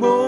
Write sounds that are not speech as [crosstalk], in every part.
저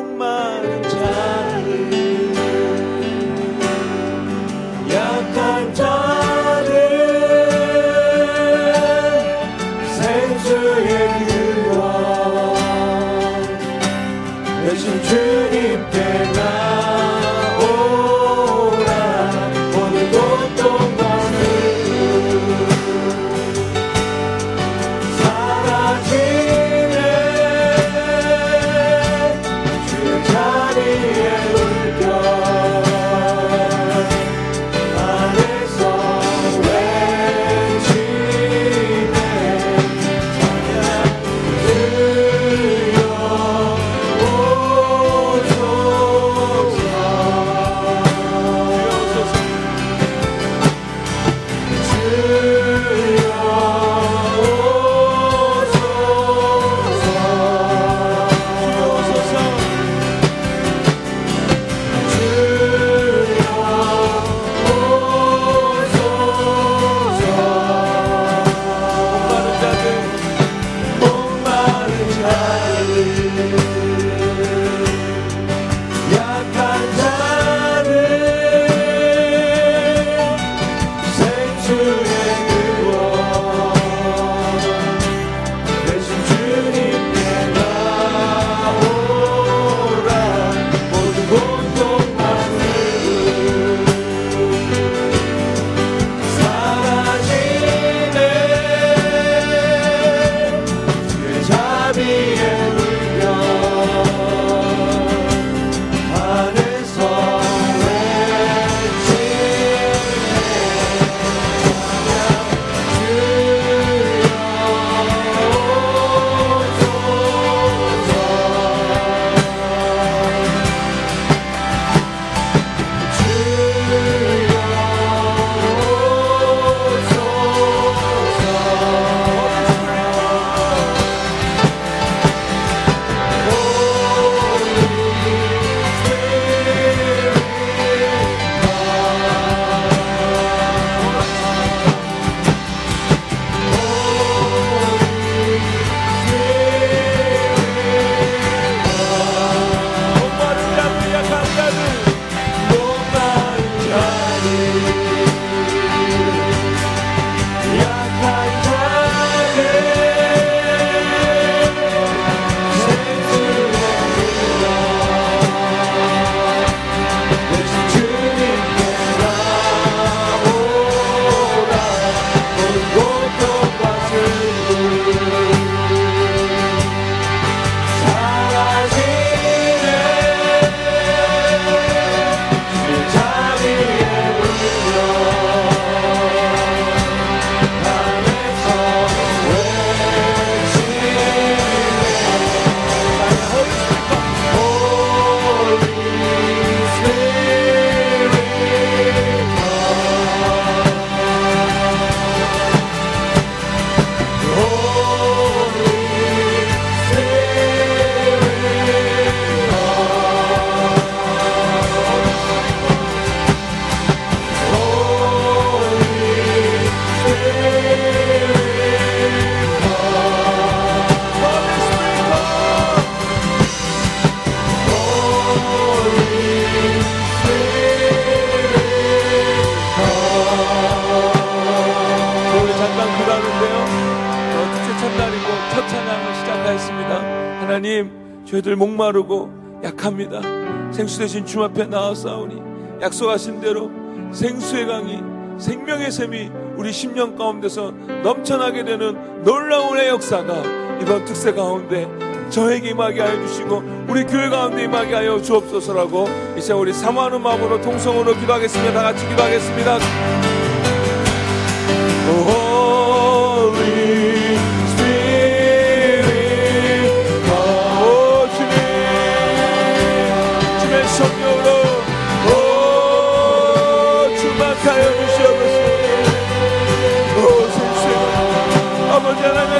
목마르고 약합니다. 생수 대신 주 앞에 나와싸우니 약속하신 대로 생수의 강이 생명의 샘이 우리 10년 가운데서 넘쳐나게 되는 놀라운 의 역사가 이번 특세 가운데 저에게 임하게 하여 주시고 우리 교회 가운데 임하게 하여 주옵소서라고 이제 우리 사모하는 마음으로 통성으로 기도하겠습니다. 다 같이 기도하겠습니다.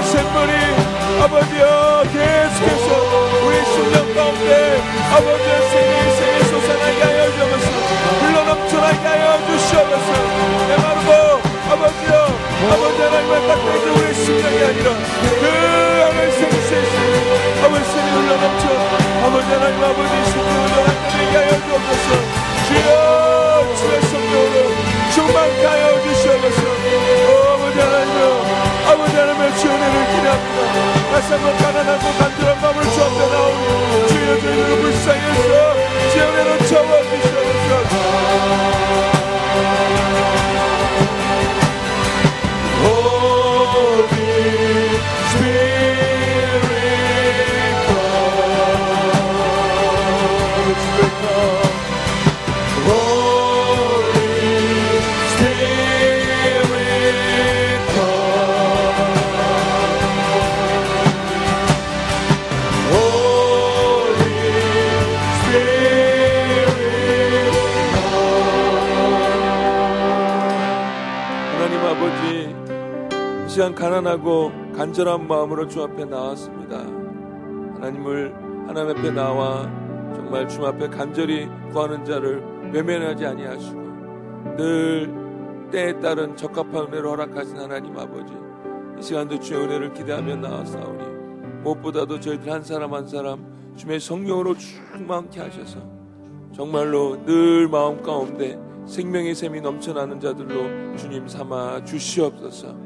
샘물이 아버지여 계속해서 우리 심령 가운데 아버지의 생의 생의 솟아나게 하여 주옵소서 흘러 넘쳐나게 하여 주시옵소서. 내마르고 아버지여 아버지 하나님을 닦아주 우리 심령이 아니라 그 하늘 생수의 아버지 샘이 흘러 넘쳐 아버지 하나님 아버지 신령을 하나님에게 하여 주옵소서. 주여 주의 성령으로 충만케 하여 주시옵소서. 아버지 하나님 아버지 하나님의 주의 은혜를 기대합니다. 다시 한번 가난하고 간절한 마음을 주 앞에 나오니 주여 저희를 불쌍해서 주의 은혜로 채워주시옵소서 가난하고 간절한 마음으로 주 앞에 나왔습니다. 하나님을 하나님 앞에 나와 정말 주 앞에 간절히 구하는 자를 외면하지 아니하시고 늘 때에 따른 적합한 은혜를 허락하신 하나님 아버지 이 시간도 주의 은혜를 기대하며 나왔사오니 무엇보다도 저희들 한 사람 한 사람 주의 성령으로 충만케 하셔서 정말로 늘 마음 가운데 생명의 샘이 넘쳐나는 자들로 주님 삼아 주시옵소서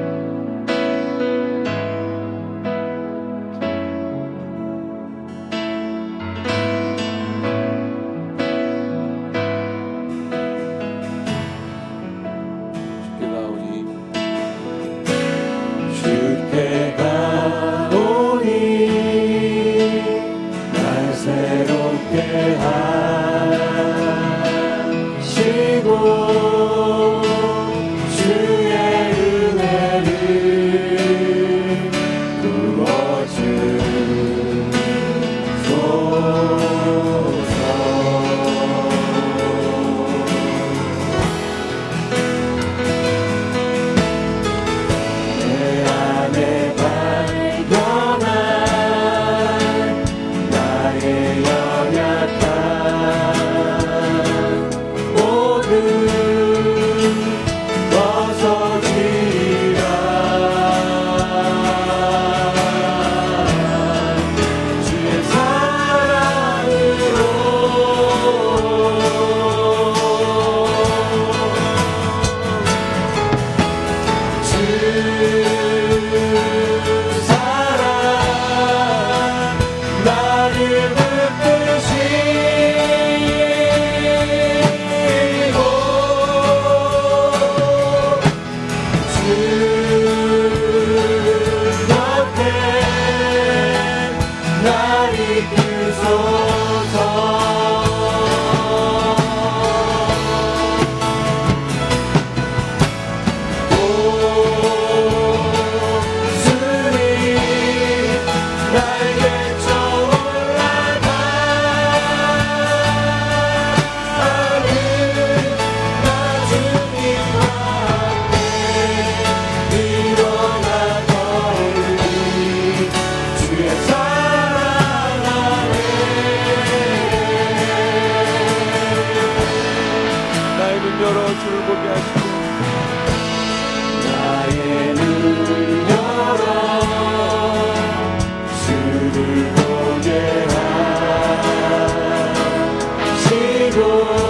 Lord.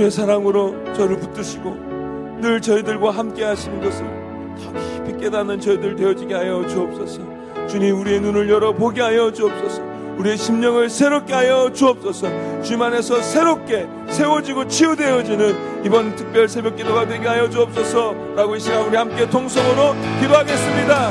주의 사랑으로 저를 붙드시고 늘 저희들과 함께 하시는 것을 더 깊이 깨닫는 저희들 되어지게 하여 주옵소서. 주님 우리의 눈을 열어 보게 하여 주옵소서. 우리의 심령을 새롭게 하여 주옵소서. 주님 안에서 새롭게 세워지고 치유되어지는 이번 특별 새벽 기도가 되게 하여 주옵소서 라고 이 시간 우리 함께 통성으로 기도하겠습니다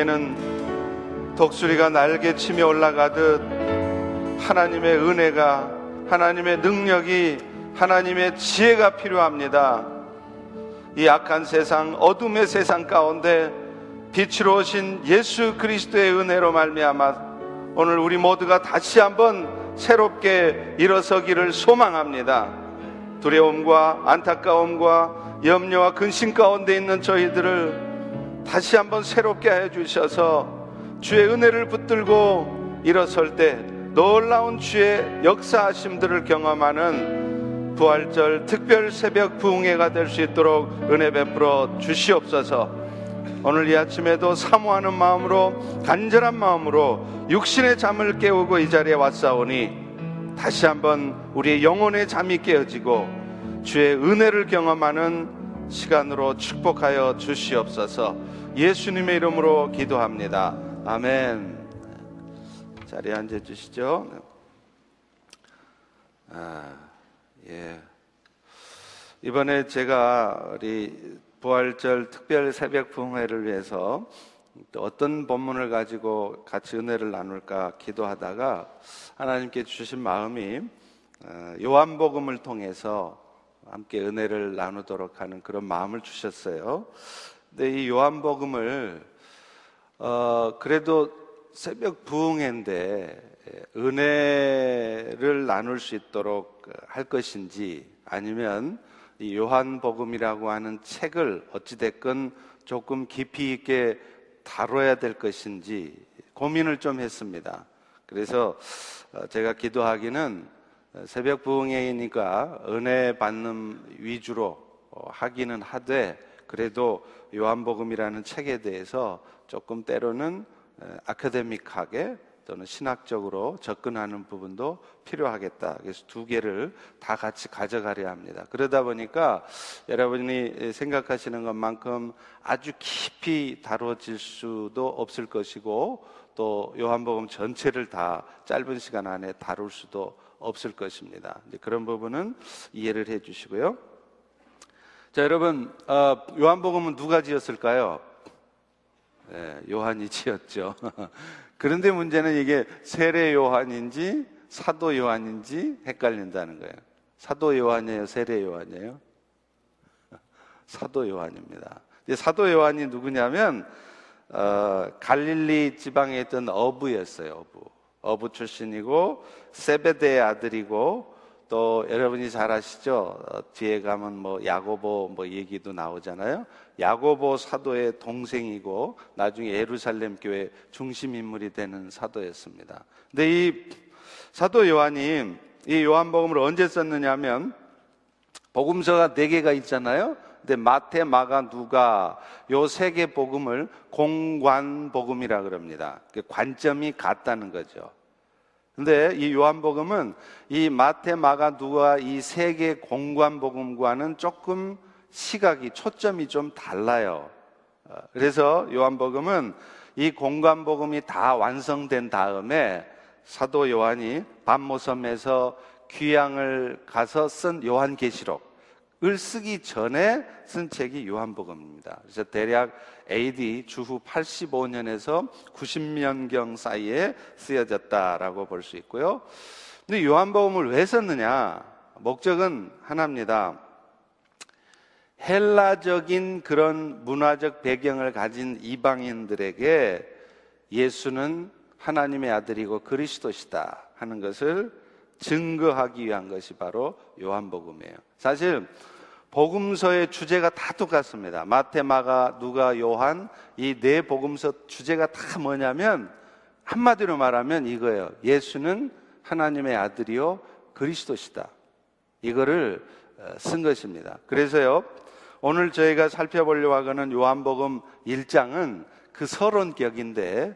우리에게는 독수리가 날개 치며 올라가듯 하나님의 은혜가, 하나님의 능력이, 하나님의 지혜가 필요합니다. 이 악한 세상, 어둠의 세상 가운데 빛으로 오신 예수 그리스도의 은혜로 말미암아 오늘 우리 모두가 다시 한번 새롭게 일어서기를 소망합니다. 두려움과 안타까움과 염려와 근심 가운데 있는 저희들을 다시 한번 새롭게 해 주셔서 주의 은혜를 붙들고 일어설 때 놀라운 주의 역사하심들을 경험하는 부활절 특별 새벽 부흥회가 될 수 있도록 은혜 베풀어 주시옵소서. 오늘 이 아침에도 사모하는 마음으로 간절한 마음으로 육신의 잠을 깨우고 이 자리에 왔사오니 다시 한번 우리의 영혼의 잠이 깨어지고 주의 은혜를 경험하는 시간으로 축복하여 주시옵소서 예수님의 이름으로 기도합니다. 아멘. 자리에 앉아 주시죠. 아, 예. 이번에 제가 우리 부활절 특별 새벽 부흥회를 위해서 어떤 본문을 가지고 같이 은혜를 나눌까 기도하다가 하나님께 주신 마음이 어, 요한복음을 통해서 함께 은혜를 나누도록 하는 그런 마음을 주셨어요. 근데 이 요한복음을 어, 그래도 새벽 부흥회인데 은혜를 나눌 수 있도록 할 것인지 아니면 이 요한복음이라고 하는 책을 어찌됐건 조금 깊이 있게 다뤄야 될 것인지 고민을 좀 했습니다. 그래서 어, 제가 기도하기는 새벽 부흥회이니까 은혜 받는 위주로 어, 하기는 하되 그래도 요한복음이라는 책에 대해서 조금 때로는 아카데믹하게 또는 신학적으로 접근하는 부분도 필요하겠다. 그래서 두 개를 다 같이 가져가려 합니다. 그러다 보니까 여러분이 생각하시는 것만큼 아주 깊이 다뤄질 수도 없을 것이고 또 요한복음 전체를 다 짧은 시간 안에 다룰 수도 없을 것입니다. 그런 부분은 이해를 해 주시고요. 자, 여러분, 어, 요한복음은 누가 지었을까요? 네, 요한이 지었죠. [laughs] 그런데 문제는 이게 세례 요한인지 사도 요한인지 헷갈린다는 거예요. 사도 요한이에요, 세례 요한이에요? [laughs] 사도 요한입니다. 사도 요한이 누구냐면 어, 갈릴리 지방에 있던 어부였어요. 어부. 어부 출신이고 세베대의 아들이고 또 여러분이 잘 아시죠? 어, 뒤에 가면 뭐 야고보 뭐 얘기도 나오잖아요. 야고보 사도의 동생이고 나중에 예루살렘 교회 중심 인물이 되는 사도였습니다. 근데 이 사도 요한이 이 요한복음을 언제 썼느냐면 복음서가 네 개가 있잖아요. 근데 마태, 마가, 누가 요 세 개 복음을 공관 복음이라 그럽니다. 관점이 같다는 거죠. 근데 이 요한복음은 이 마태, 마가, 누가 이 세 개 공관 복음과는 조금 시각이 초점이 좀 달라요. 어, 그래서 요한복음은 이 공관 복음이 다 완성된 다음에 사도 요한이 밤모섬에서 귀향을 가서 쓴 요한계시록 을 쓰기 전에 쓴 책이 요한복음입니다. 그래서 대략 AD 주후 85년에서 90년경 사이에 쓰여졌다라고 볼 수 있고요. 근데 요한복음을 왜 썼느냐? 목적은 하나입니다. 헬라적인 그런 문화적 배경을 가진 이방인들에게 예수는 하나님의 아들이고 그리스도시다 하는 것을 증거하기 위한 것이 바로 요한복음이에요. 사실 복음서의 주제가 다 똑같습니다. 마테, 마가, 누가, 요한 이 네 복음서 주제가 다 뭐냐면 한마디로 말하면 이거예요. 예수는 하나님의 아들이요 그리스도시다. 이거를 어, 쓴 것입니다. 그래서요. 오늘 저희가 살펴보려고 하는 요한복음 1장은 그 서론격인데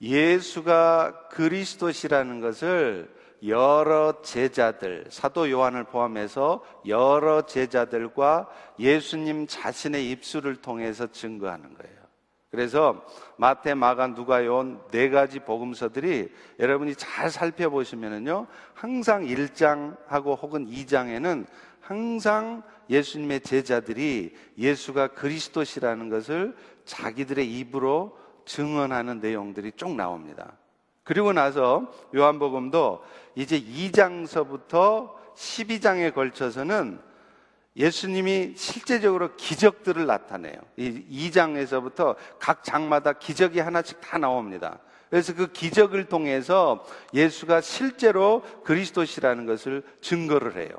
예수가 그리스도시라는 것을 여러 제자들, 사도 요한을 포함해서 여러 제자들과 예수님 자신의 입술을 통해서 증거하는 거예요. 그래서 마태, 마가, 누가, 요한 네 가지 복음서들이 여러분이 잘 살펴보시면은요, 항상 1장하고 혹은 2장에는 항상 예수님의 제자들이 예수가 그리스도시라는 것을 자기들의 입으로 증언하는 내용들이 쭉 나옵니다. 그리고 나서 요한복음도 이제 2장서부터 12장에 걸쳐서는 예수님이 실제적으로 기적들을 나타내요. 이 2장에서부터 각 장마다 기적이 하나씩 다 나옵니다. 그래서 그 기적을 통해서 예수가 실제로 그리스도시라는 것을 증거를 해요.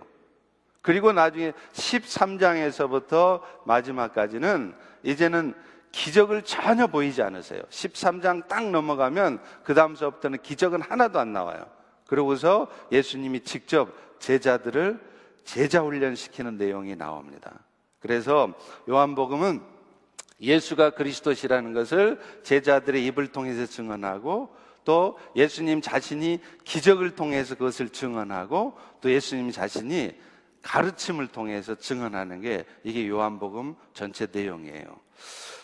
그리고 나중에 13장에서부터 마지막까지는 이제는 기적을 전혀 보이지 않으세요. 13장 딱 넘어가면 그 다음서부터는 기적은 하나도 안 나와요. 그러고서 예수님이 직접 제자들을 제자 훈련시키는 내용이 나옵니다. 그래서 요한복음은 예수가 그리스도시라는 것을 제자들의 입을 통해서 증언하고 또 예수님 자신이 기적을 통해서 그것을 증언하고 또 예수님 자신이 가르침을 통해서 증언하는 게 이게 요한복음 전체 내용이에요.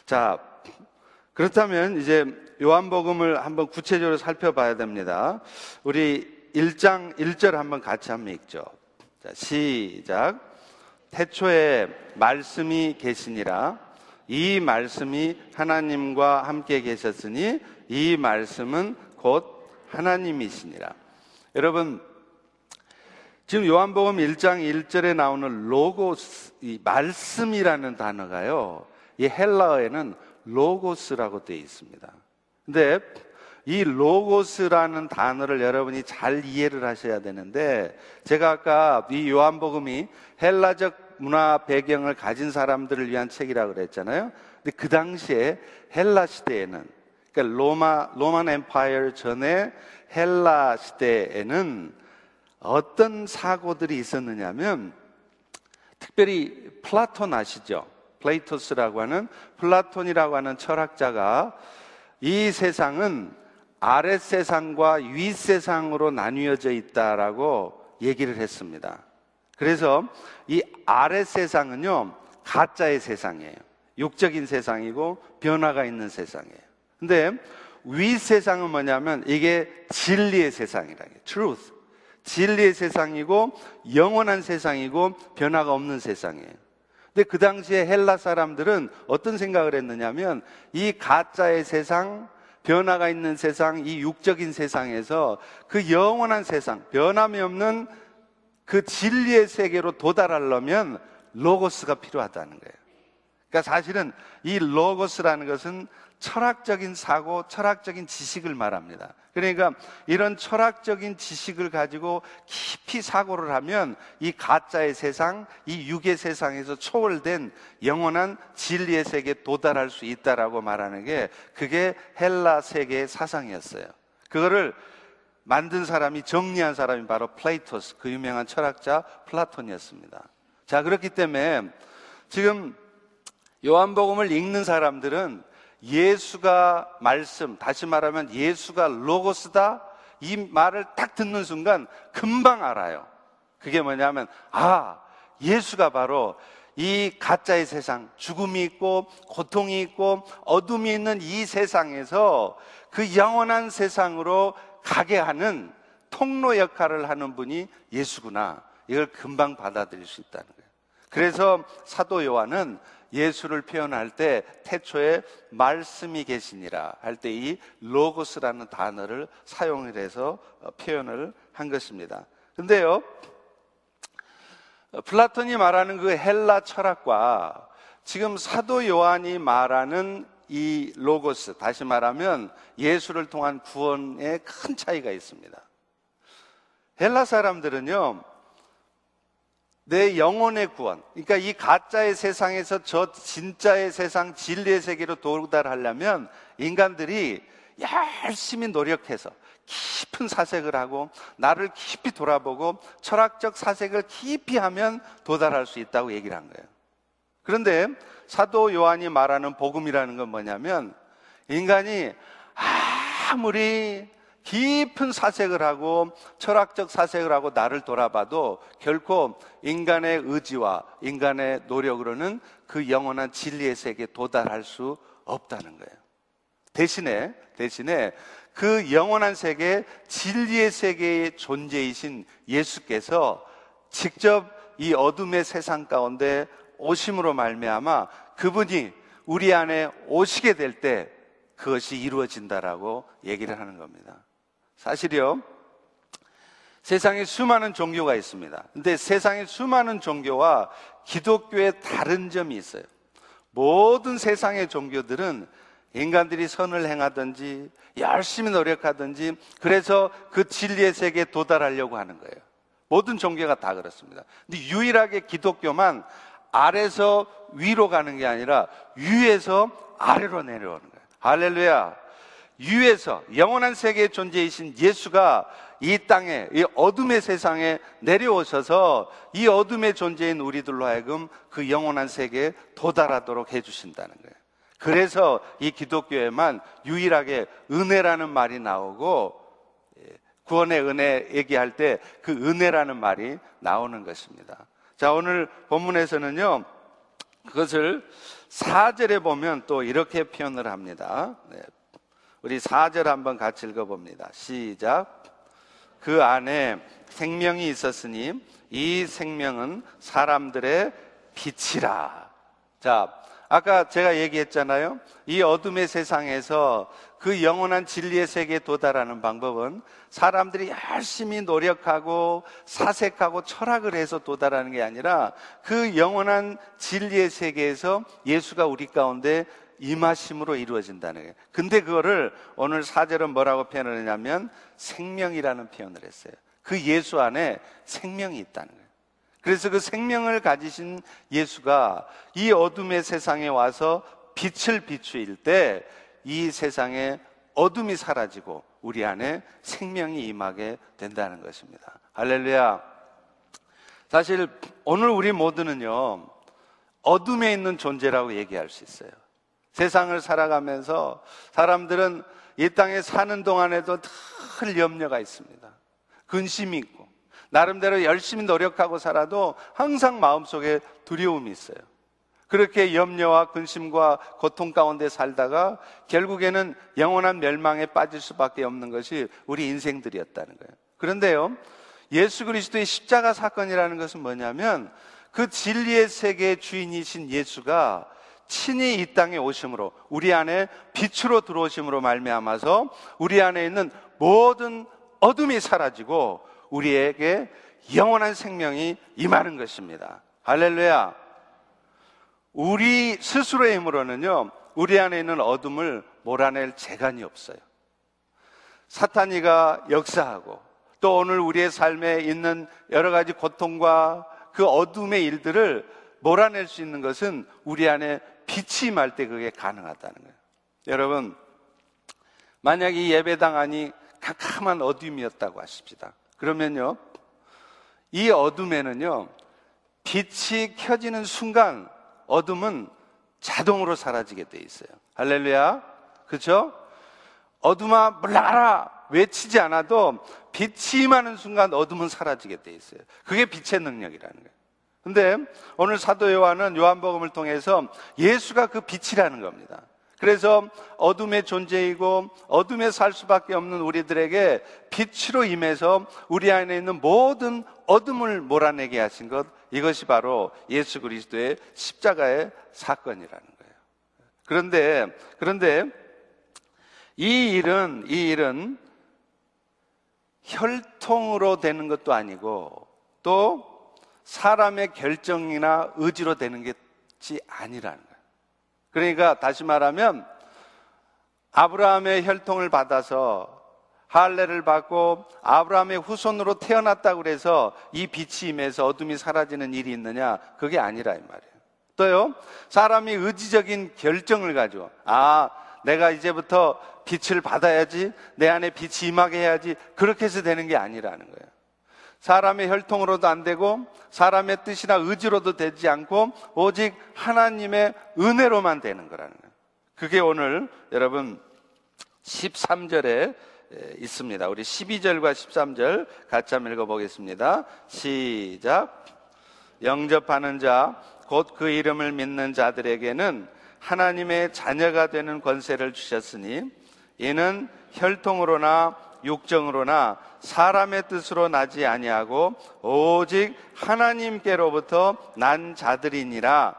자, 그렇다면 이제 요한복음을 한번 구체적으로 살펴봐야 됩니다. 우리 1장 1절 한번 같이 한번 읽죠. 자, 시작. 태초에 말씀이 계시니라. 이 말씀이 하나님과 함께 계셨으니 이 말씀은 곧 하나님이시니라. 여러분, 지금 요한복음 1장 1절에 나오는 로고스, 이 말씀이라는 단어가요. 이 헬라어에는 로고스라고 되어 있습니다. 근데 이 로고스라는 단어를 여러분이 잘 이해를 하셔야 되는데 제가 아까 이 요한복음이 헬라적 문화 배경을 가진 사람들을 위한 책이라고 그랬잖아요. 근데 그 당시에 헬라 시대에는 그러니까 로마 Roman Empire 전에 헬라 시대에는 어떤 사고들이 있었느냐면 특별히 플라톤 아시죠? 플레이토스라고 하는 플라톤이라고 하는 철학자가 이 세상은 아랫 세상과 윗 세상으로 나뉘어져 있다라고 얘기를 했습니다. 그래서 이 아랫 세상은요, 가짜의 세상이에요. 육적인 세상이고 변화가 있는 세상이에요. 근데 윗 세상은 뭐냐면 이게 진리의 세상이라 게 truth. 진리의 세상이고 영원한 세상이고 변화가 없는 세상이에요. 근데 그 당시에 헬라 사람들은 어떤 생각을 했느냐면 이 가짜의 세상, 변화가 있는 세상, 이 육적인 세상에서 그 영원한 세상, 변함이 없는 그 진리의 세계로 도달하려면 로고스가 필요하다는 거예요. 그러니까 사실은 이 로고스라는 것은 철학적인 사고, 철학적인 지식을 말합니다. 그러니까 이런 철학적인 지식을 가지고 깊이 사고를 하면 이 가짜의 세상, 이 육의 세상에서 초월된 영원한 진리의 세계에 도달할 수 있다라고 말하는 게 그게 헬라 세계의 사상이었어요. 그거를 만든 사람이 정리한 사람이 바로 플레이토스, 그 유명한 철학자 플라톤이었습니다. 자, 그렇기 때문에 지금 요한복음을 읽는 사람들은 예수가 말씀, 다시 말하면 예수가 로고스다? 이 말을 딱 듣는 순간 금방 알아요. 그게 뭐냐면, 아, 예수가 바로 이 가짜의 세상, 죽음이 있고, 고통이 있고, 어둠이 있는 이 세상에서 그 영원한 세상으로 가게 하는 통로 역할을 하는 분이 예수구나. 이걸 금방 받아들일 수 있다는 거예요. 그래서 사도 요한은 예수를 표현할 때 태초에 말씀이 계시니라 할 때 이 로고스라는 단어를 사용을 해서 어, 표현을 한 것입니다. 근데요, 플라톤이 말하는 그 헬라 철학과 지금 사도 요한이 말하는 이 로고스, 다시 말하면 예수를 통한 구원에 큰 차이가 있습니다. 헬라 사람들은요, 내 영혼의 구원. 그러니까 이 가짜의 세상에서 저 진짜의 세상, 진리의 세계로 도달하려면 인간들이 열심히 노력해서 깊은 사색을 하고 나를 깊이 돌아보고 철학적 사색을 깊이 하면 도달할 수 있다고 얘기를 한 거예요. 그런데 사도 요한이 말하는 복음이라는 건 뭐냐면 인간이 아무리 깊은 사색을 하고 철학적 사색을 하고 나를 돌아봐도 결코 인간의 의지와 인간의 노력으로는 그 영원한 진리의 세계에 도달할 수 없다는 거예요. 대신에, 대신에 그 영원한 세계, 진리의 세계의 존재이신 예수께서 직접 이 어둠의 세상 가운데 오심으로 말미암아 그분이 우리 안에 오시게 될 때 그것이 이루어진다라고 얘기를 하는 겁니다. 사실이요. 세상에 수많은 종교가 있습니다. 근데 세상에 수많은 종교와 기독교의 다른 점이 있어요. 모든 세상의 종교들은 인간들이 선을 행하든지 열심히 노력하든지 그래서 그 진리의 세계에 도달하려고 하는 거예요. 모든 종교가 다 그렇습니다. 근데 유일하게 기독교만 아래서 위로 가는 게 아니라 위에서 아래로 내려오는 거예요. 할렐루야. 위에서 영원한 세계의 존재이신 예수가 이 땅에 이 어둠의 세상에 내려오셔서 이 어둠의 존재인 우리들로 하여금 그 영원한 세계에 도달하도록 해 주신다는 거예요. 그래서 이 기독교에만 유일하게 은혜라는 말이 나오고 예, 구원의 은혜 얘기할 때 그 은혜라는 말이 나오는 것입니다. 자, 오늘 본문에서는요, 그것을 사절에 보면 또 이렇게 표현을 합니다. 네. 우리 사절 한번 같이 읽어봅니다. 시작. 그 안에 생명이 있었으니 이 생명은 사람들의 빛이라. 자, 아까 제가 얘기했잖아요. 이 어둠의 세상에서 그 영원한 진리의 세계에 도달하는 방법은 사람들이 열심히 노력하고 사색하고 철학을 해서 도달하는 게 아니라 그 영원한 진리의 세계에서 예수가 우리 가운데 임하심으로 이루어진다는 거예요. 근데 그거를 오늘 사절은 뭐라고 표현을 했냐면 생명이라는 표현을 했어요. 그 예수 안에 생명이 있다는 거예요. 그래서 그 생명을 가지신 예수가 이 어둠의 세상에 와서 빛을 비추일 때 이 세상에 어둠이 사라지고 우리 안에 생명이 임하게 된다는 것입니다. 할렐루야. 사실 오늘 우리 모두는요, 어둠에 있는 존재라고 얘기할 수 있어요. 세상을 살아가면서 사람들은 이 땅에 사는 동안에도 늘 염려가 있습니다. 근심이 있고, 나름대로 열심히 노력하고 살아도 항상 마음속에 두려움이 있어요. 그렇게 염려와 근심과 고통 가운데 살다가 결국에는 영원한 멸망에 빠질 수밖에 없는 것이 우리 인생들이었다는 거예요. 그런데요, 예수 그리스도의 십자가 사건이라는 것은 뭐냐면 그 진리의 세계의 주인이신 예수가 친히 이 땅에 오심으로 우리 안에 빛으로 들어오심으로 말미암아서 우리 안에 있는 모든 어둠이 사라지고 우리에게 영원한 생명이 임하는 것입니다. 할렐루야. 우리 스스로의 힘으로는요, 우리 안에 있는 어둠을 몰아낼 재간이 없어요. 사탄이가 역사하고 또 오늘 우리의 삶에 있는 여러 가지 고통과 그 어둠의 일들을 몰아낼 수 있는 것은 우리 안에 빛이 말 때 그게 가능하다는 거예요. 여러분, 만약 이 예배당 안이 캄캄한 어둠이었다고 하십시다. 그러면요, 이 어둠에는요, 빛이 켜지는 순간 어둠은 자동으로 사라지게 돼 있어요. 할렐루야. 그렇죠? 어둠아 물러가라 외치지 않아도 빛이 임하는 순간 어둠은 사라지게 돼 있어요. 그게 빛의 능력이라는 거예요. 근데 오늘 사도 요한은 요한복음을 통해서 예수가 그 빛이라는 겁니다. 그래서 어둠의 존재이고 어둠에 살 수밖에 없는 우리들에게 빛으로 임해서 우리 안에 있는 모든 어둠을 몰아내게 하신 것 이것이 바로 예수 그리스도의 십자가의 사건이라는 거예요. 그런데 그런데 이 일은 이 일은 혈통으로 되는 것도 아니고 또 사람의 결정이나 의지로 되는 것이 아니라는 거예요. 그러니까 다시 말하면 아브라함의 혈통을 받아서 할례를 받고 아브라함의 후손으로 태어났다고 그래서 이 빛이 임해서 어둠이 사라지는 일이 있느냐? 그게 아니라 이 말이에요. 또요, 사람이 의지적인 결정을 가지고, 아, 내가 이제부터 빛을 받아야지, 내 안에 빛이 임하게 해야지, 그렇게 해서 되는 게 아니라는 거예요. 사람의 혈통으로도 안 되고, 사람의 뜻이나 의지로도 되지 않고, 오직 하나님의 은혜로만 되는 거라는 거예요. 그게 오늘 여러분 13절에 있습니다. 우리 12절과 13절 같이 한번 읽어보겠습니다. 시작. 영접하는 자, 곧 그 이름을 믿는 자들에게는 하나님의 자녀가 되는 권세를 주셨으니 이는 혈통으로나 육정으로나 사람의 뜻으로 나지 아니하고 오직 하나님께로부터 난 자들이니라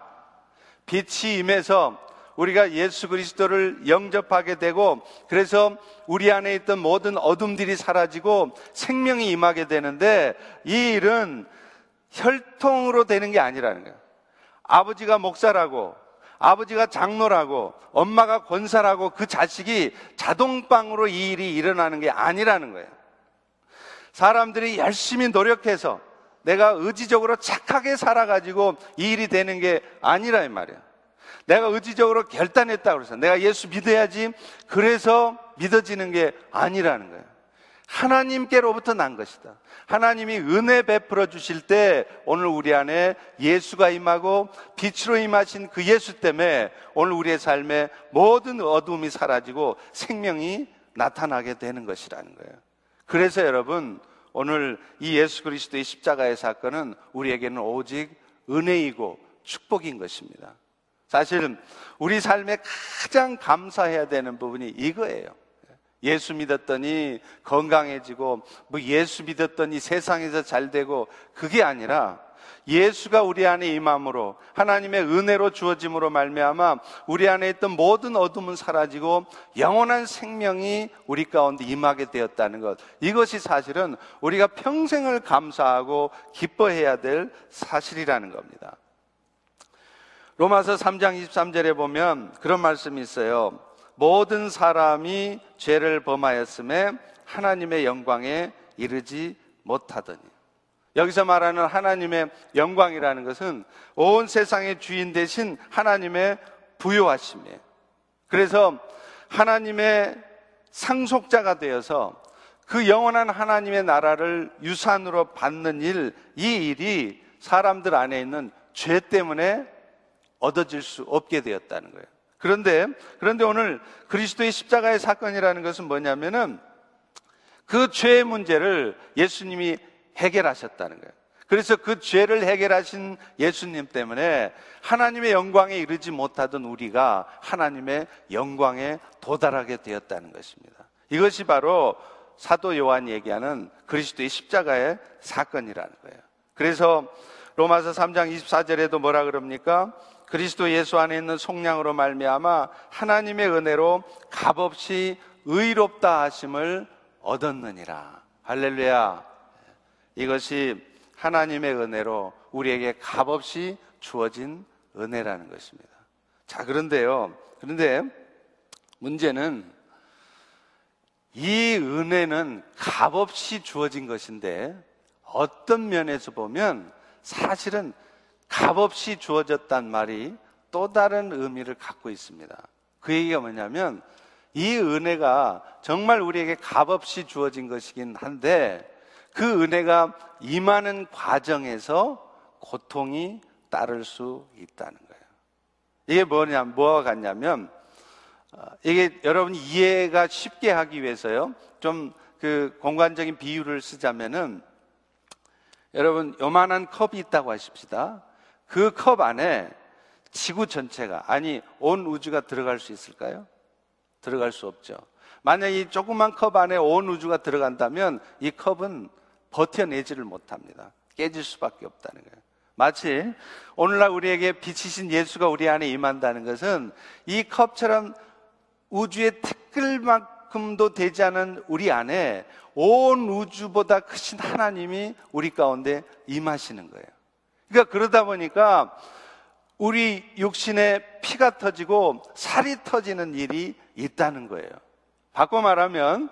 빛이 임해서 우리가 예수 그리스도를 영접하게 되고 그래서 우리 안에 있던 모든 어둠들이 사라지고 생명이 임하게 되는데 이 일은 혈통으로 되는 게 아니라는 거예요. 아버지가 목사라고 아버지가 장로라고 엄마가 권사라고 그 자식이 자동방으로 이 일이 일어나는 게 아니라는 거예요. 사람들이 열심히 노력해서 내가 의지적으로 착하게 살아가지고 이 일이 되는 게 아니라 이 말이에요. 내가 의지적으로 결단했다 그래서 내가 예수 믿어야지 그래서 믿어지는 게 아니라는 거예요. 하나님께로부터 난 것이다. 하나님이 은혜 베풀어 주실 때 오늘 우리 안에 예수가 임하고 빛으로 임하신 그 예수 때문에 오늘 우리의 삶에 모든 어둠이 사라지고 생명이 나타나게 되는 것이라는 거예요. 그래서 여러분 오늘 이 예수 그리스도의 십자가의 사건은 우리에게는 오직 은혜이고 축복인 것입니다. 사실 우리 삶에 가장 감사해야 되는 부분이 이거예요. 예수 믿었더니 건강해지고 뭐 예수 믿었더니 세상에서 잘 되고 그게 아니라 예수가 우리 안에 임함으로 하나님의 은혜로 주어짐으로 말미암아 우리 안에 있던 모든 어둠은 사라지고 영원한 생명이 우리 가운데 임하게 되었다는 것. 이것이 사실은 우리가 평생을 감사하고 기뻐해야 될 사실이라는 겁니다. 로마서 3장 23절에 보면 그런 말씀이 있어요. 모든 사람이 죄를 범하였음에 하나님의 영광에 이르지 못하더니 여기서 말하는 하나님의 영광이라는 것은 온 세상의 주인 대신 하나님의 부요하심이에요. 그래서 하나님의 상속자가 되어서 그 영원한 하나님의 나라를 유산으로 받는 일, 이 일이 사람들 안에 있는 죄 때문에 얻어질 수 없게 되었다는 거예요. 그런데, 그런데 오늘 그리스도의 십자가의 사건이라는 것은 뭐냐면은 그 죄의 문제를 예수님이 해결하셨다는 거예요. 그래서 그 죄를 해결하신 예수님 때문에 하나님의 영광에 이르지 못하던 우리가 하나님의 영광에 도달하게 되었다는 것입니다. 이것이 바로 사도 요한이 얘기하는 그리스도의 십자가의 사건이라는 거예요. 그래서 로마서 3장 24절에도 뭐라 그럽니까? 그리스도 예수 안에 있는 속량으로 말미암아 하나님의 은혜로 값없이 의롭다 하심을 얻었느니라. 할렐루야. 이것이 하나님의 은혜로 우리에게 값없이 주어진 은혜라는 것입니다. 자, 그런데요. 그런데 문제는 이 은혜는 값없이 주어진 것인데 어떤 면에서 보면 사실은 값없이 주어졌단 말이 또 다른 의미를 갖고 있습니다. 그 얘기가 뭐냐면 이 은혜가 정말 우리에게 값없이 주어진 것이긴 한데 그 은혜가 임하는 과정에서 고통이 따를 수 있다는 거예요. 이게 뭐냐, 뭐가 같냐면, 어, 이게 여러분 이해가 쉽게 하기 위해서요, 좀 그 공간적인 비유를 쓰자면은, 여러분 요만한 컵이 있다고 하십시다. 그 컵 안에 지구 전체가, 아니, 온 우주가 들어갈 수 있을까요? 들어갈 수 없죠. 만약 이 조그만 컵 안에 온 우주가 들어간다면 이 컵은 버텨내지를 못합니다. 깨질 수밖에 없다는 거예요. 마치 오늘날 우리에게 빛이신 예수가 우리 안에 임한다는 것은 이 컵처럼 우주의 티끌만큼도 되지 않은 우리 안에 온 우주보다 크신 하나님이 우리 가운데 임하시는 거예요. 그러니까 그러다 보니까 우리 육신에 피가 터지고 살이 터지는 일이 있다는 거예요. 바꿔 말하면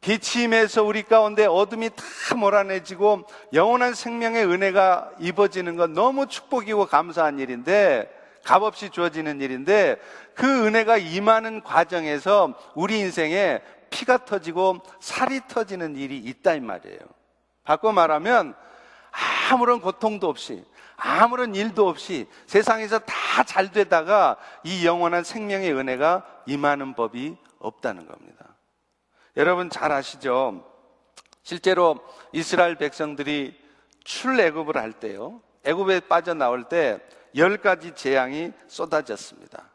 빛임에서 우리 가운데 어둠이 다 몰아내지고 영원한 생명의 은혜가 입어지는 건 너무 축복이고 감사한 일인데 값없이 주어지는 일인데 그 은혜가 임하는 과정에서 우리 인생에 피가 터지고 살이 터지는 일이 있다 이 말이에요. 바꿔 말하면 아무런 고통도 없이 아무런 일도 없이 세상에서 다 잘 되다가 이 영원한 생명의 은혜가 임하는 법이 없다는 겁니다. 여러분 잘 아시죠? 실제로 이스라엘 백성들이 출애굽을 할 때요. 애굽에 빠져나올 때 열 가지 재앙이 쏟아졌습니다.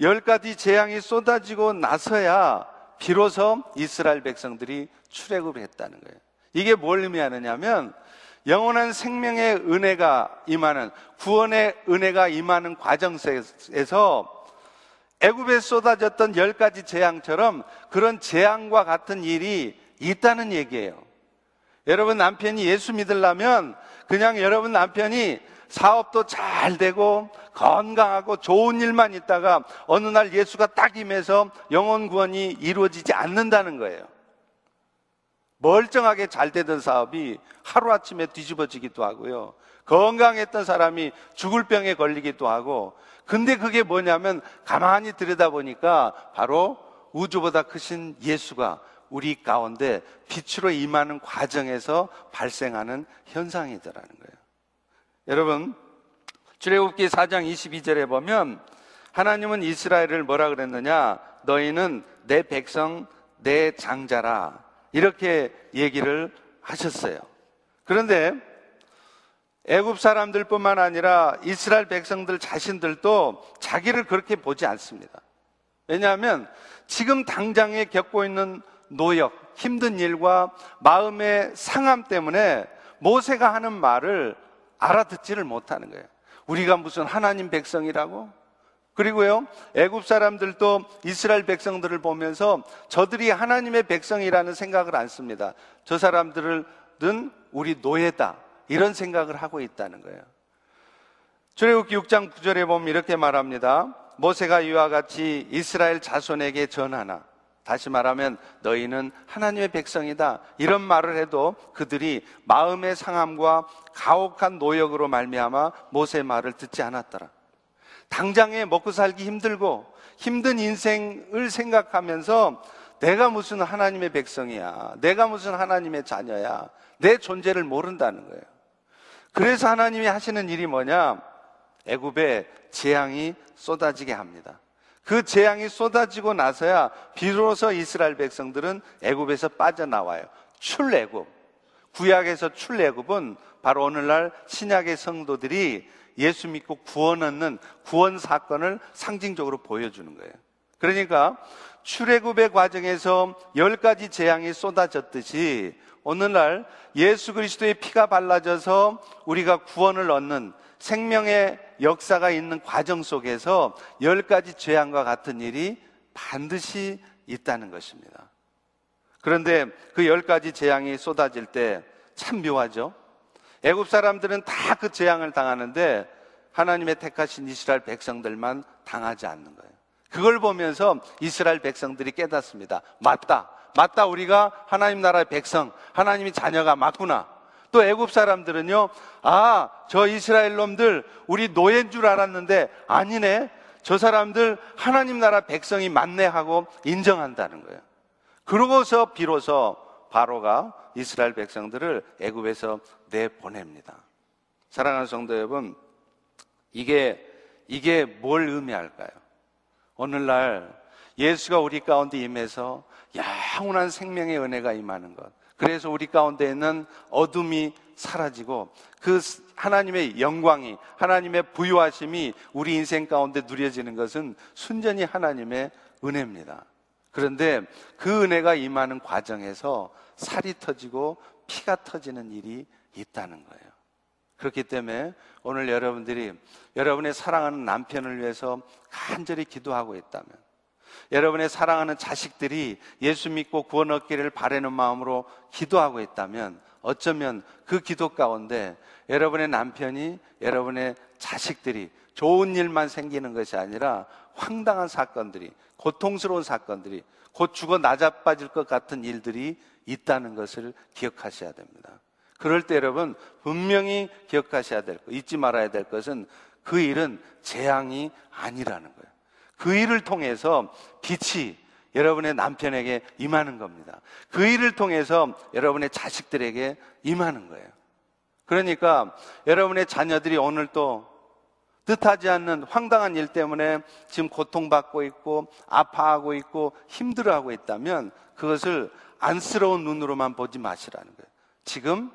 열 가지 재앙이 쏟아지고 나서야 비로소 이스라엘 백성들이 출애굽을 했다는 거예요. 이게 뭘 의미하느냐면 영원한 생명의 은혜가 임하는 구원의 은혜가 임하는 과정 에서 애굽에 쏟아졌던 열 가지 재앙처럼 그런 재앙과 같은 일이 있다는 얘기예요. 여러분 남편이 예수 믿으려면 그냥 여러분 남편이 사업도 잘 되고 건강하고 좋은 일만 있다가 어느 날 예수가 딱 임해서 영혼 구원이 이루어지지 않는다는 거예요. 멀쩡하게 잘 되던 사업이 하루아침에 뒤집어지기도 하고요. 건강했던 사람이 죽을 병에 걸리기도 하고 근데 그게 뭐냐면 가만히 들여다보니까 바로 우주보다 크신 예수가 우리 가운데 빛으로 임하는 과정에서 발생하는 현상이더라는 거예요. 여러분, 출애굽기 4장 22절에 보면 하나님은 이스라엘을 뭐라 그랬느냐? 너희는 내 백성, 내 장자라. 이렇게 얘기를 하셨어요. 그런데 애굽 사람들뿐만 아니라 이스라엘 백성들 자신들도 자기를 그렇게 보지 않습니다. 왜냐하면 지금 당장에 겪고 있는 노역, 힘든 일과 마음의 상함 때문에 모세가 하는 말을 알아듣지를 못하는 거예요. 우리가 무슨 하나님 백성이라고? 그리고요, 애굽 사람들도 이스라엘 백성들을 보면서 저들이 하나님의 백성이라는 생각을 안 씁니다. 저 사람들은 우리 노예다. 이런 생각을 하고 있다는 거예요. 출애굽기 6장 9절에 보면 이렇게 말합니다. 모세가 이와 같이 이스라엘 자손에게 전하나 다시 말하면 너희는 하나님의 백성이다. 이런 말을 해도 그들이 마음의 상함과 가혹한 노역으로 말미암아 모세의 말을 듣지 않았더라. 당장에 먹고 살기 힘들고 힘든 인생을 생각하면서 내가 무슨 하나님의 백성이야. 내가 무슨 하나님의 자녀야. 내 존재를 모른다는 거예요. 그래서 하나님이 하시는 일이 뭐냐? 애굽에 재앙이 쏟아지게 합니다. 그 재앙이 쏟아지고 나서야 비로소 이스라엘 백성들은 애굽에서 빠져나와요. 출애굽. 구약에서 출애굽은 바로 오늘날 신약의 성도들이 예수 믿고 구원 얻는 구원 사건을 상징적으로 보여주는 거예요. 그러니까 출애굽의 과정에서 열 가지 재앙이 쏟아졌듯이 오늘날 예수 그리스도의 피가 발라져서 우리가 구원을 얻는 생명의 역사가 있는 과정 속에서 열 가지 죄악과 같은 일이 반드시 있다는 것입니다. 그런데 그 열 가지 재앙이 쏟아질 때 참 묘하죠. 애굽 사람들은 다 그 재앙을 당하는데 하나님의 택하신 이스라엘 백성들만 당하지 않는 거예요. 그걸 보면서 이스라엘 백성들이 깨닫습니다. 맞다. 맞다. 우리가 하나님 나라의 백성, 하나님의 자녀가 맞구나. 또 애굽 사람들은요, 아, 저 이스라엘 놈들 우리 노예인 줄 알았는데 아니네. 저 사람들 하나님 나라 백성이 맞네 하고 인정한다는 거예요. 그러고서 비로소 바로가 이스라엘 백성들을 애굽에서 내보냅니다. 사랑하는 성도 여러분, 이게 이게 뭘 의미할까요? 오늘날 예수가 우리 가운데 임해서 영원한 생명의 은혜가 임하는 것. 그래서 우리 가운데 있는 어둠이 사라지고 그 하나님의 영광이 하나님의 부유하심이 우리 인생 가운데 누려지는 것은 순전히 하나님의 은혜입니다. 그런데 그 은혜가 임하는 과정에서 살이 터지고 피가 터지는 일이 있다는 거예요. 그렇기 때문에 오늘 여러분들이 여러분의 사랑하는 남편을 위해서 간절히 기도하고 있다면 여러분의 사랑하는 자식들이 예수 믿고 구원 얻기를 바라는 마음으로 기도하고 있다면 어쩌면 그 기도 가운데 여러분의 남편이 여러분의 자식들이 좋은 일만 생기는 것이 아니라 황당한 사건들이 고통스러운 사건들이 곧 죽어 나자빠질 것 같은 일들이 있다는 것을 기억하셔야 됩니다. 그럴 때 여러분 분명히 기억하셔야 될 것, 잊지 말아야 될 것은 그 일은 재앙이 아니라는 거예요. 그 일을 통해서 빛이 여러분의 남편에게 임하는 겁니다. 그 일을 통해서 여러분의 자식들에게 임하는 거예요. 그러니까 여러분의 자녀들이 오늘 또 뜻하지 않는 황당한 일 때문에 지금 고통받고 있고 아파하고 있고 힘들어하고 있다면 그것을 안쓰러운 눈으로만 보지 마시라는 거예요. 지금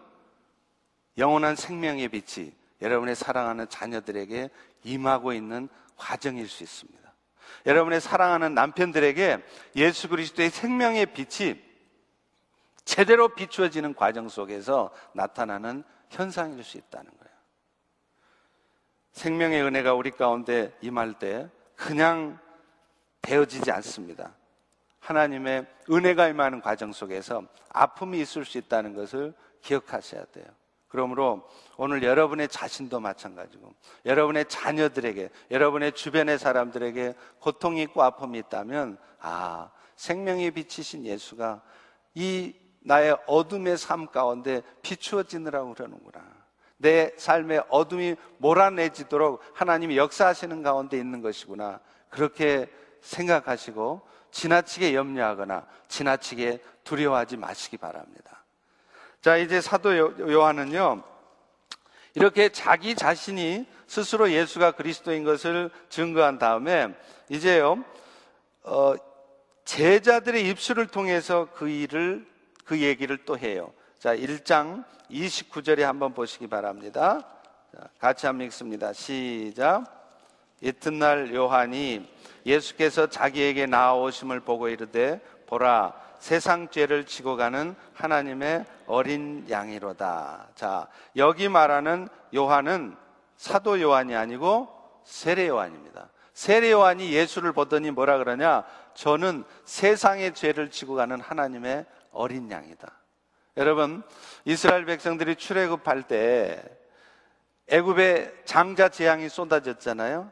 영원한 생명의 빛이 여러분의 사랑하는 자녀들에게 임하고 있는 과정일 수 있습니다. 여러분의 사랑하는 남편들에게 예수 그리스도의 생명의 빛이 제대로 비추어지는 과정 속에서 나타나는 현상일 수 있다는 거예요. 생명의 은혜가 우리 가운데 임할 때 그냥 되어지지 않습니다. 하나님의 은혜가 임하는 과정 속에서 아픔이 있을 수 있다는 것을 기억하셔야 돼요. 그러므로 오늘 여러분의 자신도 마찬가지고 여러분의 자녀들에게 여러분의 주변의 사람들에게 고통이 있고 아픔이 있다면 아 생명의 빛이신 예수가 이 나의 어둠의 삶 가운데 비추어지느라고 그러는구나. 내 삶의 어둠이 몰아내지도록 하나님이 역사하시는 가운데 있는 것이구나. 그렇게 생각하시고 지나치게 염려하거나 지나치게 두려워하지 마시기 바랍니다. 자, 이제 사도 요- 요한은요, 이렇게 자기 자신이 스스로 예수가 그리스도인 것을 증거한 다음에 이제요, 어, 제자들의 입술을 통해서 그 일을, 그 얘기를 또 해요. 자, 1장 29절에 한번 보시기 바랍니다. 자, 같이 한번 읽습니다. 시작. 이튿날 요한이 예수께서 자기에게 나아오심을 보고 이르되 보라 세상 죄를 지고 가는 하나님의 어린 양이로다. 자, 여기 말하는 요한은 사도 요한이 아니고 세례 요한입니다. 세례 요한이 예수를 보더니 뭐라 그러냐? 저는 세상의 죄를 지고 가는 하나님의 어린 양이다. 여러분, 이스라엘 백성들이 출애굽할 때 애굽에 장자 재앙이 쏟아졌잖아요.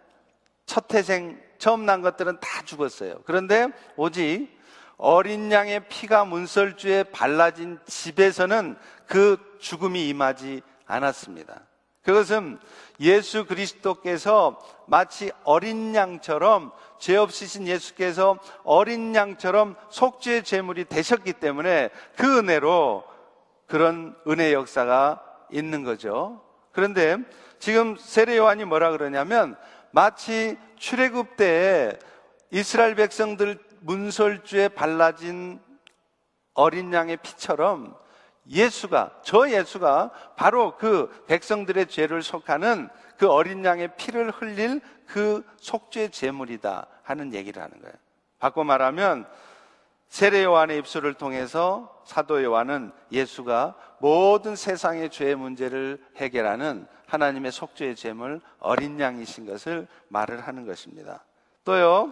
첫 태생 처음 난 것들은 다 죽었어요. 그런데 오직 어린 양의 피가 문설주에 발라진 집에서는 그 죽음이 임하지 않았습니다. 그것은 예수 그리스도께서 마치 어린 양처럼 죄 없으신 예수께서 어린 양처럼 속죄의 제물이 되셨기 때문에 그 은혜로 그런 은혜 역사가 있는 거죠. 그런데 지금 세례 요한이 뭐라 그러냐면 마치 출애굽 때에 이스라엘 백성들 문설주에 발라진 어린 양의 피처럼 예수가 저 예수가 바로 그 백성들의 죄를 속하는 그 어린 양의 피를 흘릴 그 속죄 제물이다 하는 얘기를 하는 거예요. 바꿔 말하면 세례 요한의 입술을 통해서 사도 요한은 예수가 모든 세상의 죄의 문제를 해결하는 하나님의 속죄의 제물 어린 양이신 것을 말을 하는 것입니다. 또요.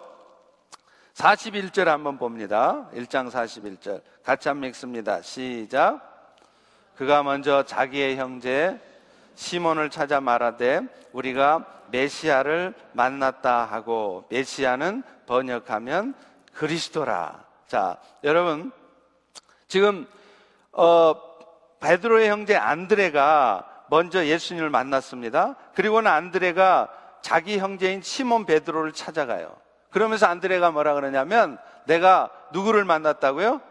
41절 한번 봅니다. 1장 41절. 같이 한번 읽습니다. 시작. 그가 먼저 자기의 형제 시몬을 찾아 말하되 우리가 메시아를 만났다 하고 메시아는 번역하면 그리스도라. 자, 여러분 지금 어 베드로의 형제 안드레가 먼저 예수님을 만났습니다. 그리고는 안드레가 자기 형제인 시몬 베드로를 찾아가요. 그러면서 안드레가 뭐라 그러냐면 내가 누구를 만났다고요?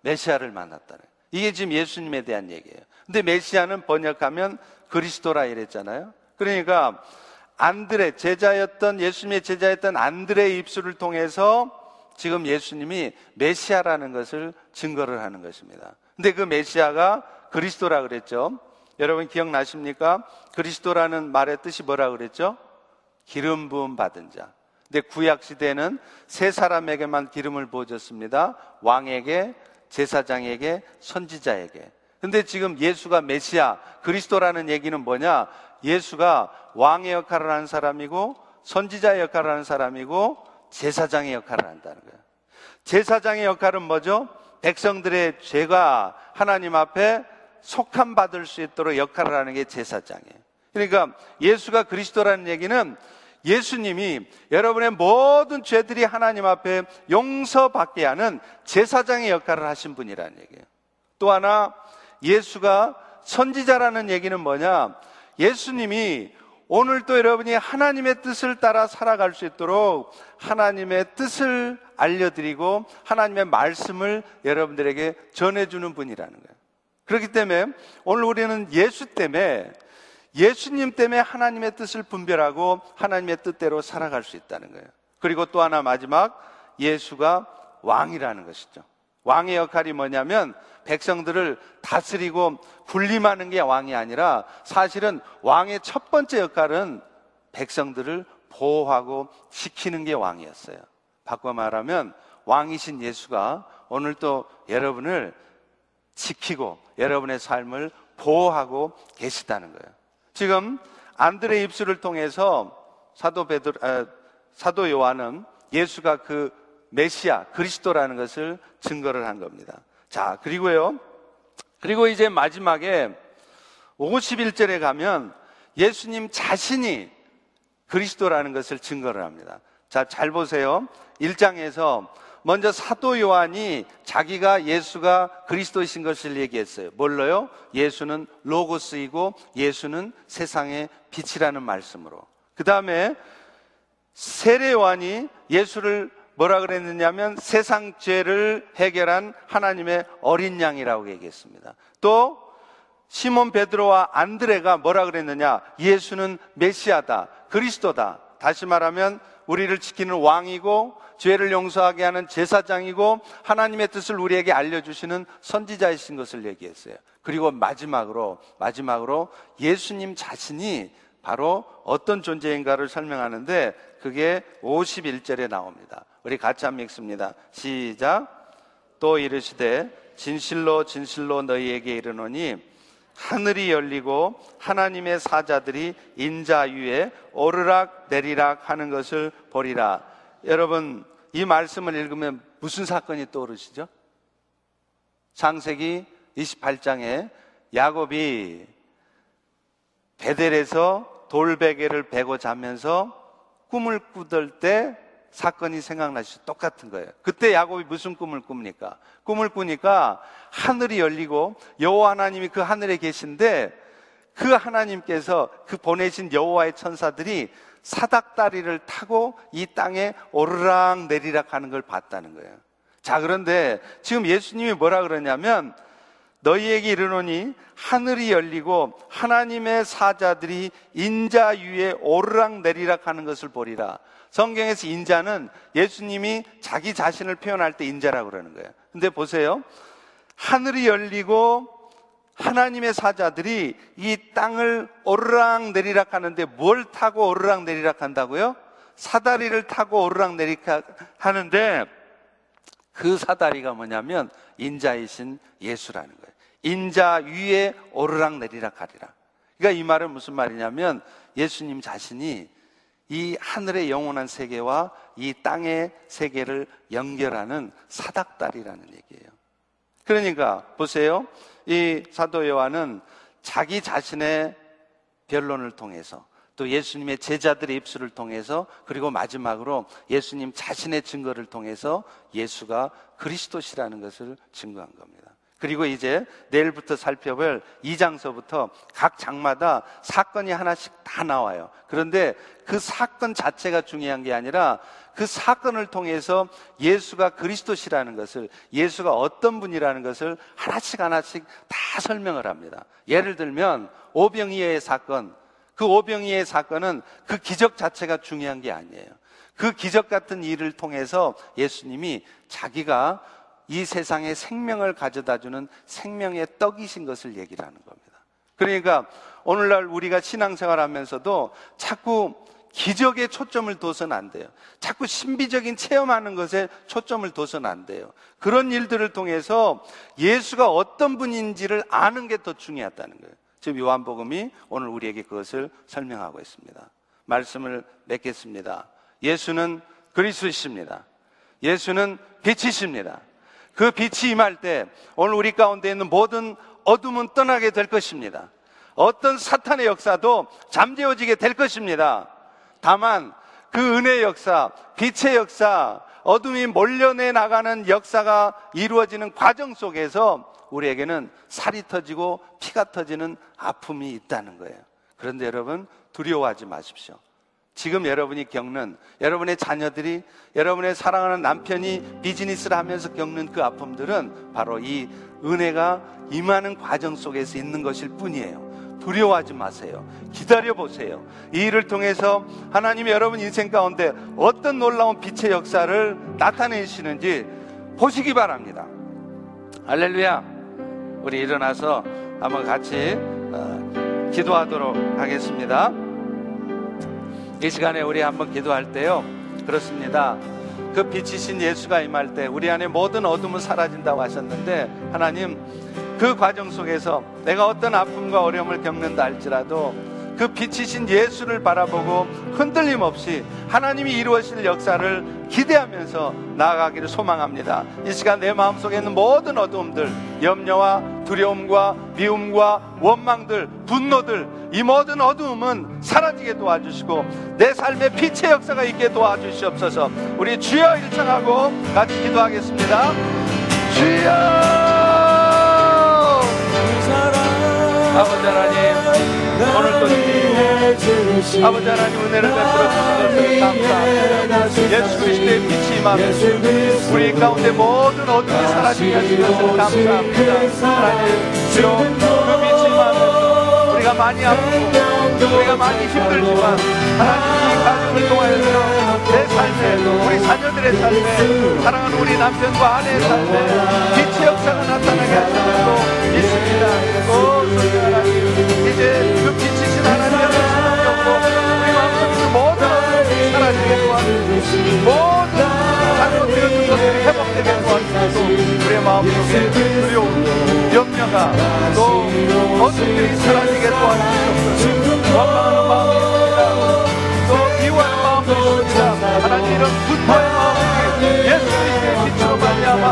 메시아를 만났다는. 이게 지금 예수님에 대한 얘기예요. 근데 메시아는 번역하면 그리스도라 이랬잖아요. 그러니까 안드레 제자였던 예수님의 제자였던 안드레의 입술을 통해서 지금 예수님이 메시아라는 것을 증거를 하는 것입니다. 근데 그 메시아가 그리스도라 그랬죠. 여러분 기억나십니까? 그리스도라는 말의 뜻이 뭐라 그랬죠? 기름 부음 받은 자. 근데 구약 시대는 세 사람에게만 기름을 부어줬습니다. 왕에게, 제사장에게, 선지자에게. 근데 지금 예수가 메시아, 그리스도라는 얘기는 뭐냐? 예수가 왕의 역할을 하는 사람이고, 선지자의 역할을 하는 사람이고, 제사장의 역할을 한다는 거예요. 제사장의 역할은 뭐죠? 백성들의 죄가 하나님 앞에 속함 받을 수 있도록 역할을 하는 게 제사장이에요. 그러니까 예수가 그리스도라는 얘기는 예수님이 여러분의 모든 죄들이 하나님 앞에 용서받게 하는 제사장의 역할을 하신 분이라는 얘기예요. 또 하나 예수가 선지자라는 얘기는 뭐냐? 예수님이 오늘 또 여러분이 하나님의 뜻을 따라 살아갈 수 있도록 하나님의 뜻을 알려드리고 하나님의 말씀을 여러분들에게 전해주는 분이라는 거예요. 그렇기 때문에 오늘 우리는 예수 때문에 예수님 때문에 하나님의 뜻을 분별하고 하나님의 뜻대로 살아갈 수 있다는 거예요. 그리고 또 하나 마지막 예수가 왕이라는 것이죠. 왕의 역할이 뭐냐면 백성들을 다스리고 군림하는 게 왕이 아니라 사실은 왕의 첫 번째 역할은 백성들을 보호하고 지키는 게 왕이었어요. 바꿔 말하면 왕이신 예수가 오늘 또 여러분을 지키고 여러분의 삶을 보호하고 계시다는 거예요. 지금 안드레 입술을 통해서 사도 베드 아, 사도 요한은 예수가 그 메시아 그리스도라는 것을 증거를 한 겁니다. 자, 그리고요. 그리고 이제 마지막에 51절에 가면 예수님 자신이 그리스도라는 것을 증거를 합니다. 자, 잘 보세요. 1장에서 먼저 사도 요한이 자기가 예수가 그리스도이신 것을 얘기했어요. 뭘로요? 예수는 로고스이고 예수는 세상의 빛이라는 말씀으로. 그 다음에 세례 요한이 예수를 뭐라 그랬느냐면 세상 죄를 해결한 하나님의 어린 양이라고 얘기했습니다. 또 시몬 베드로와 안드레가 뭐라 그랬느냐? 예수는 메시아다. 그리스도다. 다시 말하면 우리를 지키는 왕이고 죄를 용서하게 하는 제사장이고 하나님의 뜻을 우리에게 알려주시는 선지자이신 것을 얘기했어요. 그리고 마지막으로 마지막으로 예수님 자신이 바로 어떤 존재인가를 설명하는데 그게 51절에 나옵니다. 우리 같이 한번 읽습니다. 시작. 또 이르시되 진실로 진실로 너희에게 이르노니 하늘이 열리고 하나님의 사자들이 인자 위에 오르락 내리락 하는 것을 보리라. 여러분, 이 말씀을 읽으면 무슨 사건이 떠오르시죠? 창세기 28장에 야곱이 베델에서 돌베개를 베고 자면서 꿈을 꾸들 때 사건이 생각나시 똑같은 거예요. 그때 야곱이 무슨 꿈을 꿉니까? 꿈을 꾸니까 하늘이 열리고 여호와 하나님이 그 하늘에 계신데 그 하나님께서 그 보내신 여호와의 천사들이 사닥다리를 타고 이 땅에 오르락 내리락 하는 걸 봤다는 거예요. 자, 그런데 지금 예수님이 뭐라 그러냐면 너희에게 이르노니 하늘이 열리고 하나님의 사자들이 인자 위에 오르락 내리락 하는 것을 보리라. 성경에서 인자는 예수님이 자기 자신을 표현할 때 인자라고 그러는 거예요. 근데 보세요. 하늘이 열리고 하나님의 사자들이 이 땅을 오르락 내리락 하는데 뭘 타고 오르락 내리락 한다고요? 사다리를 타고 오르락 내리락 하는데 그 사다리가 뭐냐면 인자이신 예수라는 거예요. 인자 위에 오르락 내리락 하리라. 그러니까 이 말은 무슨 말이냐면 예수님 자신이 이 하늘의 영원한 세계와 이 땅의 세계를 연결하는 사닥다리라는 얘기예요. 그러니까 보세요. 이 사도 요한은 자기 자신의 변론을 통해서 또 예수님의 제자들의 입술을 통해서 그리고 마지막으로 예수님 자신의 증거를 통해서 예수가 그리스도시라는 것을 증거한 겁니다. 그리고 이제 내일부터 살펴볼 2장서부터 각 장마다 사건이 하나씩 다 나와요. 그런데 그 사건 자체가 중요한 게 아니라 그 사건을 통해서 예수가 그리스도시라는 것을 예수가 어떤 분이라는 것을 하나씩 하나씩 다 설명을 합니다. 예를 들면 오병이의 사건, 그 오병이의 사건은 그 기적 자체가 중요한 게 아니에요. 그 기적 같은 일을 통해서 예수님이 자기가 이 세상에 생명을 가져다 주는 생명의 떡이신 것을 얘기를 하는 겁니다. 그러니까 오늘날 우리가 신앙생활 하면서도 자꾸 기적에 초점을 둬서는 안 돼요. 자꾸 신비적인 체험하는 것에 초점을 둬서는 안 돼요. 그런 일들을 통해서 예수가 어떤 분인지를 아는 게 더 중요하다는 거예요. 지금 요한복음이 오늘 우리에게 그것을 설명하고 있습니다. 말씀을 맺겠습니다. 예수는 그리스도십니다. 예수는 빛이십니다. 그 빛이 임할 때 오늘 우리 가운데 있는 모든 어둠은 떠나게 될 것입니다. 어떤 사탄의 역사도 잠재워지게 될 것입니다. 다만 그 은혜의 역사, 빛의 역사, 어둠이 몰려내 나가는 역사가 이루어지는 과정 속에서 우리에게는 살이 터지고 피가 터지는 아픔이 있다는 거예요. 그런데 여러분 두려워하지 마십시오. 지금 여러분이 겪는 여러분의 자녀들이 여러분의 사랑하는 남편이 비즈니스를 하면서 겪는 그 아픔들은 바로 이 은혜가 임하는 과정 속에서 있는 것일 뿐이에요. 두려워하지 마세요. 기다려 보세요. 이 일을 통해서 하나님이 여러분 인생 가운데 어떤 놀라운 빛의 역사를 나타내시는지 보시기 바랍니다. 할렐루야. 우리 일어나서 한번 같이 어, 기도하도록 하겠습니다. 이 시간에 우리 한번 기도할 때요. 그렇습니다. 그 빛이신 예수가 임할 때 우리 안에 모든 어둠은 사라진다고 하셨는데 하나님 그 과정 속에서 내가 어떤 아픔과 어려움을 겪는다 할지라도 그 빛이신 예수를 바라보고 흔들림 없이 하나님이 이루어질 역사를 기대하면서 나아가기를 소망합니다. 이 시간 내 마음속에 있는 모든 어두움들, 염려와 두려움과 미움과 원망들, 분노들, 이 모든 어두움은 사라지게 도와주시고 내 삶에 빛의 역사가 있게 도와주시옵소서. 우리 주여 일창하고 같이 기도하겠습니다. 주여! 그 사랑 아버지 하나님 오늘도 주님 아버지 하나님 은혜를 베풀어 주신 것을 감사합니다 예수 그리스도의 빛이 임하며 우리 가운데 모든 어둠이 사라지게 하신 것을 감사합니다. 하나님 주로 그 빛이 임하면서 우리가 많이 아프고 우리가 많이 힘들지만 하나님 이 가정을 통하여서 내 삶에 우리 자녀들의 삶에 사랑하는 우리 남편과 아내의 삶에 빛의 역사가 나타나게 하시는 것도 있습니다. 오 소리 하나 사라지게 도와주시고 모든 잘못되었던 것들이 회복되게 도와주시고 우리의 마음속에 두려움 염려가 또 어둠들이 사라지게 도와주시옵소서 원망하는 마음이 있습니다 또 미워하는 마음도 있습니다 하나님 이런 분노의 마음이 예수 그리스도의 빛으로 말미암아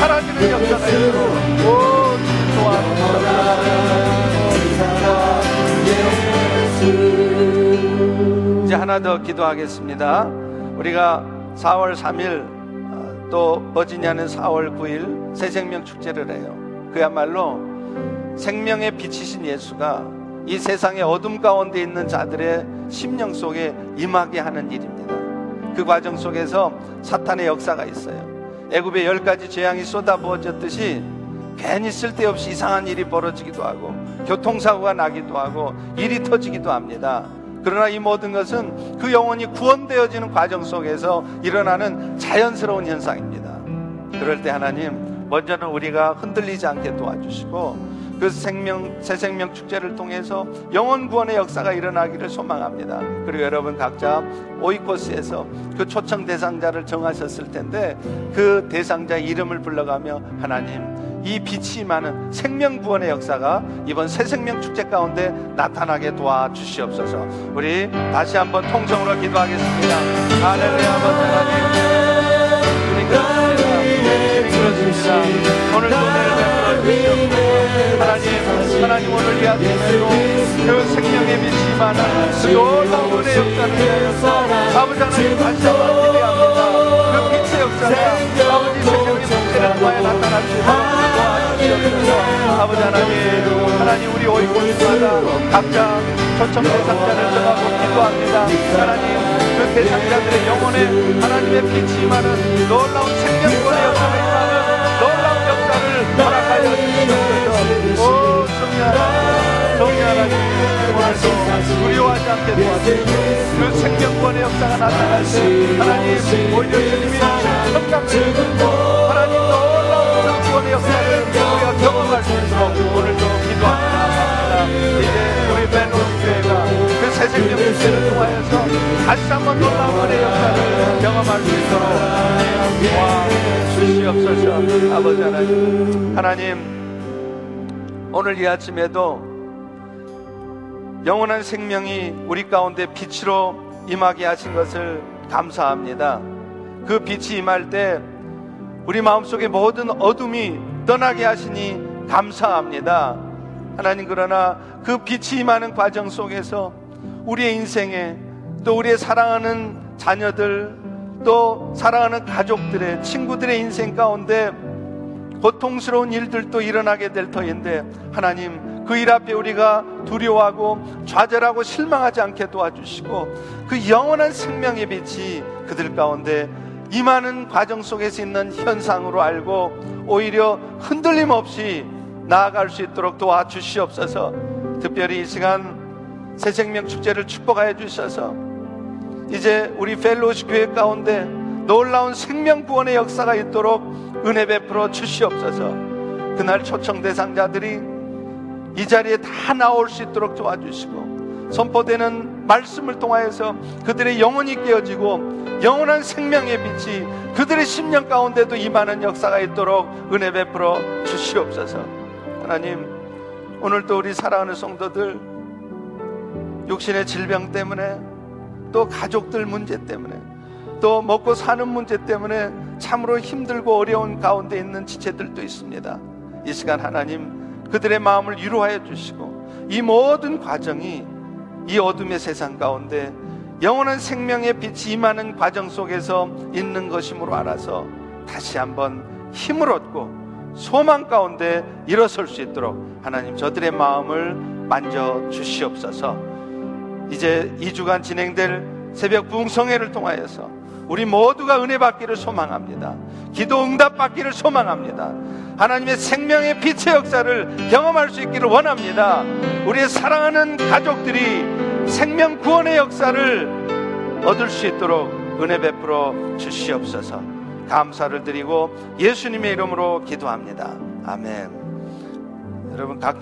사라지는 역사가 있도록 오 주님 도와주시옵소서 이제 하나 더 기도하겠습니다 우리가 4월 3일 어, 또 버지니아는 4월 9일 새생명 축제를 해요 그야말로 생명의 빛이신 예수가 이 세상의 어둠 가운데 있는 자들의 심령 속에 임하게 하는 일입니다. 그 과정 속에서 사탄의 역사가 있어요. 애굽의 열 가지 재앙이 쏟아부어졌듯이 괜히 쓸데없이 이상한 일이 벌어지기도 하고 교통사고가 나기도 하고 일이 터지기도 합니다. 그러나 이 모든 것은 그 영혼이 구원되어지는 과정 속에서 일어나는 자연스러운 현상입니다. 그럴 때 하나님 먼저는 우리가 흔들리지 않게 도와주시고 그 생명 새 생명 축제를 통해서 영원 구원의 역사가 일어나기를 소망합니다. 그리고 여러분 각자 오이코스에서 그 초청 대상자를 정하셨을 텐데 그 대상자 이름을 불러가며 하나님 이 빛이 많은 생명 구원의 역사가 이번 새 생명 축제 가운데 나타나게 도와주시옵소서. 우리 다시 한번 통성으로 기도하겠습니다. 할렐루야 아버지 하나님. 주님 그렇습니다. 오늘도 은혜를 베풀어. 하나님, 하나님 오늘 이 아침에도 그 생명의 빛이 많은 그 놀라운 은혜 역사를 아버지 하나님 다시 한번 아버지 하나님, 하나님 우리 오이곳마다 각자 초청 대상자를 정하고 기도합니다. 하나님, 그 대상자들의 영혼에 하나님의 빛이 많은 놀라운 생명권의 역사가 임하는 놀라운 역사를 허락하여 주시옵소서. 오, 성령 성령 하나님, 두려워하지 않게 도와주시고 그 생명권의 역사가 나타날 때 하나님, 오히려 주님이 주시고 하나님 놀라운 그 구원의 역사를 우리가 경험할 수 있도록 오늘도 기도합니다. 이제 우리 벤로스교회가 그 새 생명 축제를 통하여서 다시 한번 놀라운 은혜 역사를 경험할 수 있도록 와 주시옵소서 아버지 하나님 하나님 오늘 이 아침에도 영원한 생명이 우리 가운데 빛으로 임하게 하신 것을 감사합니다. 그 빛이 임할 때 우리 마음속의 모든 어둠이 떠나게 하시니 감사합니다. 하나님 그러나 그 빛이 임하는 과정 속에서 우리의 인생에 또 우리의 사랑하는 자녀들 또 사랑하는 가족들의 친구들의 인생 가운데 고통스러운 일들도 일어나게 될 터인데 하나님 그 일 앞에 우리가 두려워하고 좌절하고 실망하지 않게 도와주시고 그 영원한 생명의 빛이 그들 가운데 임하는 과정 속에서 있는 현상으로 알고 오히려 흔들림 없이 나아갈 수 있도록 도와주시옵소서. 특별히 이 시간 새 생명 축제를 축복하여 주셔서 이제 우리 펠로시 교회 가운데 놀라운 생명 구원의 역사가 있도록 은혜 베풀어 주시옵소서. 그날 초청 대상자들이 이 자리에 다 나올 수 있도록 도와주시고 선포되는 말씀을 통하여서 그들의 영혼이 깨어지고 영원한 생명의 빛이 그들의 심령 가운데도 임하는 역사가 있도록 은혜 베풀어 주시옵소서. 하나님, 오늘도 우리 사랑하는 성도들 육신의 질병 때문에 또 가족들 문제 때문에 또 먹고 사는 문제 때문에 참으로 힘들고 어려운 가운데 있는 지체들도 있습니다. 이 시간 하나님 그들의 마음을 위로하여 주시고 이 모든 과정이 이 어둠의 세상 가운데 영원한 생명의 빛이 임하는 과정 속에서 있는 것임으로 알아서 다시 한번 힘을 얻고 소망 가운데 일어설 수 있도록 하나님 저들의 마음을 만져 주시옵소서. 이제 2주간 진행될 새벽 부흥성회를 통하여서 우리 모두가 은혜 받기를 소망합니다. 기도 응답 받기를 소망합니다. 하나님의 생명의 빛의 역사를 경험할 수 있기를 원합니다. 우리의 사랑하는 가족들이 생명 구원의 역사를 얻을 수 있도록 은혜 베풀어 주시옵소서. 감사를 드리고 예수님의 이름으로 기도합니다. 아멘. 여러분 각